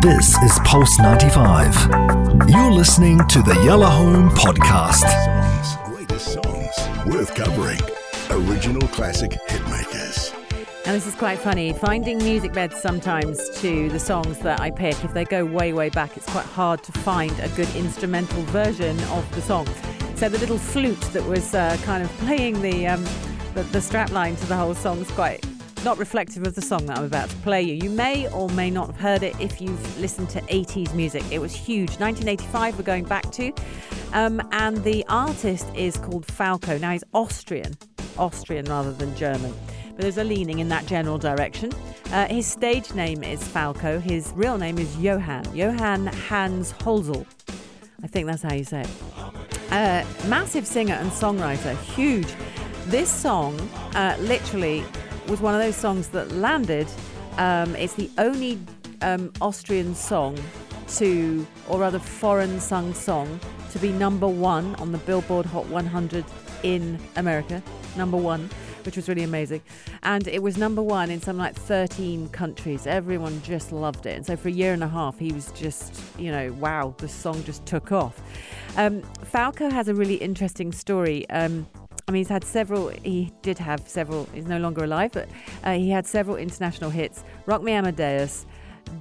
This is Pulse 95. You're listening to the Yellow Home Podcast. Songs, greatest songs, worth covering. Original classic hitmakers. And this is quite funny. Finding music beds sometimes to the songs that I pick, if they go way, way back, it's quite hard to find a good instrumental version of the song. So the little flute that was uh, kind of playing the, um, the the strapline to the whole song is quite not reflective of the song that I'm about to play you. You may or may not have heard it if you've listened to 80s music. It was huge. 1985 we're going back to. Um, and the artist is called Falco. Now he's Austrian, Austrian rather than German. But there's a leaning in that general direction. Uh, his stage name is Falco. His real name is Johann. Johann Hans Holzel. I think that's how you say it. Uh, massive singer and songwriter, huge. This song uh, literally was one of those songs that landed. Um, it's the only um, Austrian song to, or rather foreign sung song, to be number one on the Billboard Hot 100 in America. Number one, which was really amazing. And it was number one in some like 13 countries. Everyone just loved it. And so for a year and a half, he was just, you know, wow, the song just took off. Um, Falco has a really interesting story. Um, I mean, he's had several, he did have several, he's no longer alive, but uh, he had several international hits Rock Me Amadeus,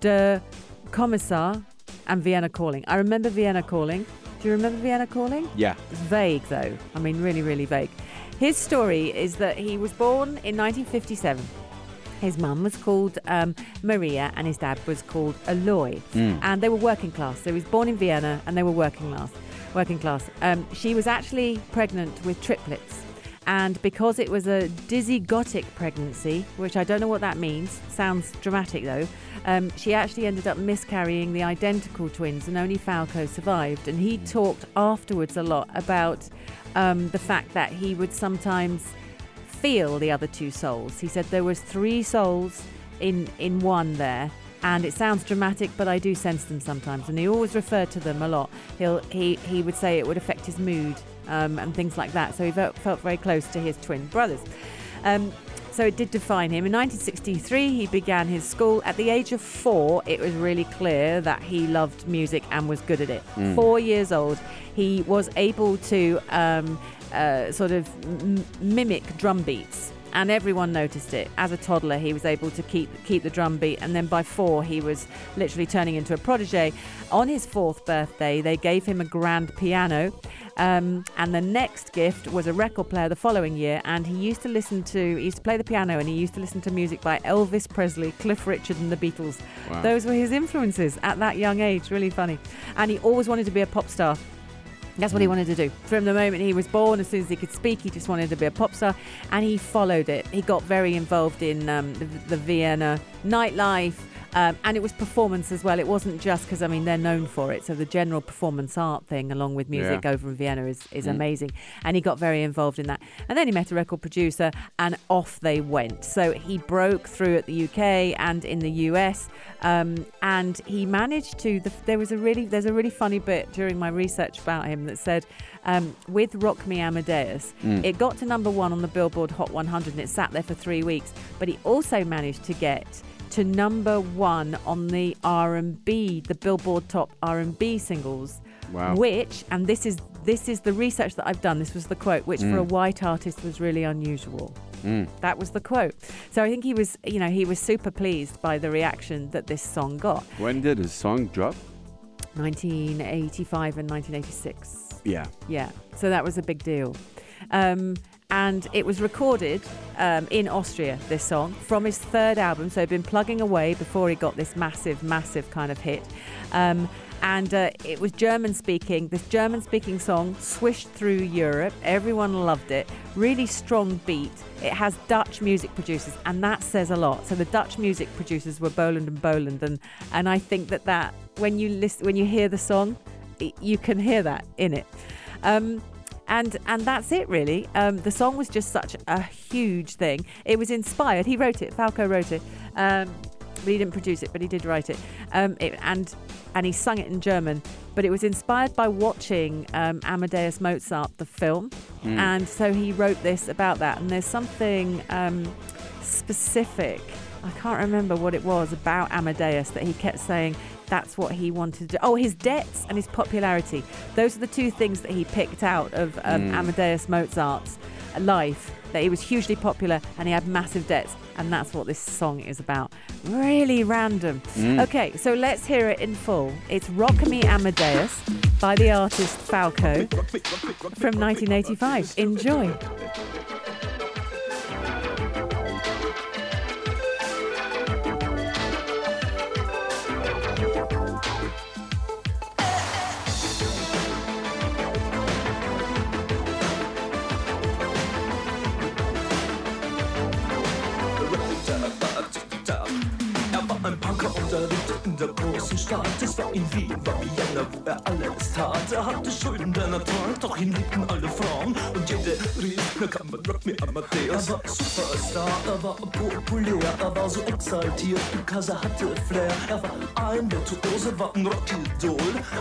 Der Kommissar, and Vienna Calling. I remember Vienna Calling. Do you remember Vienna Calling? Yeah. It's vague though. I mean, really, really vague. His story is that he was born in 1957. His mum was called um, Maria and his dad was called Aloy. And they were working class. So he was born in Vienna and they were working class. Working class. Um, she was actually pregnant with triplets. And because it was a dizygotic pregnancy, which I don't know what that means, sounds dramatic though, um, she actually ended up miscarrying the identical twins, and only Falco survived. And he talked afterwards a lot about um, the fact that he would sometimes feel the other two souls. He said there was three souls in in one there. And it sounds dramatic, but I do sense them sometimes, and he always referred to them a lot. He'll he he would say it would affect his mood um, and things like that. So he felt, very close to his twin brothers. Um, so it did define him. In 1963, he began his school. At the age of four, it was really clear that he loved music and was good at it. Four years old, he was able to um, uh, sort of m- mimic drum beats. And everyone noticed it. As a toddler, he was able to keep keep the drum beat, and then by four, he was literally turning into a protege. On his fourth birthday, they gave him a grand piano, um, and the next gift was a record player the following year. And he used to listen to, he used to play the piano, and he used to listen to music by Elvis Presley, Cliff Richard, and the Beatles. Wow. Those were his influences at that young age. Really funny. And he always wanted to be a pop star. That's what he wanted to do. From the moment he was born, as soon as he could speak, he just wanted to be a pop star, and he followed it. He got very involved in um, the, the Vienna nightlife, um, and it was performance as well. It wasn't just because I mean they're known for it. So the general performance art thing, along with music Yeah. over in Vienna, is is amazing. And he got very involved in that. And then he met a record producer, and off they went. So he broke through at the UK and in the US, um, and he managed to. The, there was a really there's a really funny bit during my research about him that said um, with Rock Me Amadeus, it got to number one on the Billboard Hot 100, and it sat there for three weeks. But he also managed to get to number one on the R&B, the Billboard Top R&B singles. Wow. Which, and this is this is the research that I've done. This was the quote, which for a Mm. white artist was really unusual. That was the quote. So I think he was, you know, he was super pleased by the reaction that this song got. When did his song drop? 1985 and 1986. Yeah. Yeah, so that was a big deal. Um, and it was recorded um, in Austria, this song, from his third album. So he'd been plugging away before he got this massive, massive kind of hit. Um, and uh, it was German speaking. This German speaking song swished through Europe. Everyone loved it. Really strong beat. It has Dutch music producers, and that says a lot. So the Dutch music producers were Bolland and Bolland, and and I think that that when you listen, when you hear the song, y- you can hear that in it. Um, and and that's it really. Um, the song was just such a huge thing. It was inspired. He wrote it. Falco wrote it. Um, but he didn't produce it, but he did write it. Um, it and and he sung it in German. But it was inspired by watching um, Amadeus Mozart, the film, and so he wrote this about that. And there's something um, specific. I can't remember what it was about Amadeus that he kept saying that's what he wanted to do. Oh, his debts and his popularity. Those are the two things that he picked out of um, Amadeus Mozart's life. That he was hugely popular and he had massive debts, and that's what this song is about. Really random. Okay, so let's hear it in full. It's Rock Me Amadeus by the artist Falco from 1985. Enjoy. Er war ein Punker er lebte in der großen Stadt. Es war in Wien, war Vienna, wo er alles tat. Er hatte Schulden, denn er trank, doch ihn liebten alle Frauen. Und jede rief, na kann man Rock me Amadeus. Er war Superstar, er war populär, er war so exaltiert, because er hatte Flair. Er war ein Virtuose, war ein Rockidol.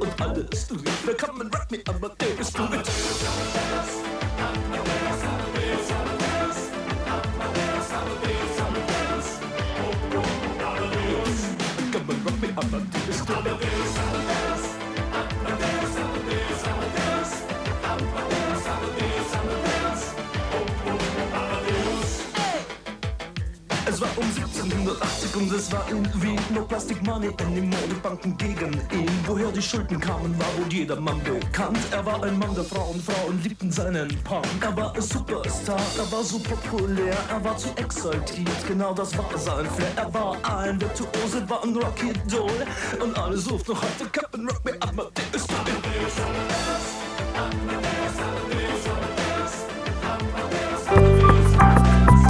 Und alles rief, na kann man Rock me Amadeus. Du mit kann Es war um 1780 und es war in Wien No Plastic Money anymore, die Banken gegen ihn. Woher die Schulden kamen, war wohl jedermann bekannt. Er war ein Mann der Frauen, Frauen liebten seinen Punk. Er war ein Superstar, er war so populär Er war zu exaltiert, genau das war sein Flair. Er war ein Virtuose, war ein Rocky-Doll Und alle suchten noch heute Captain Rock Me Amadeus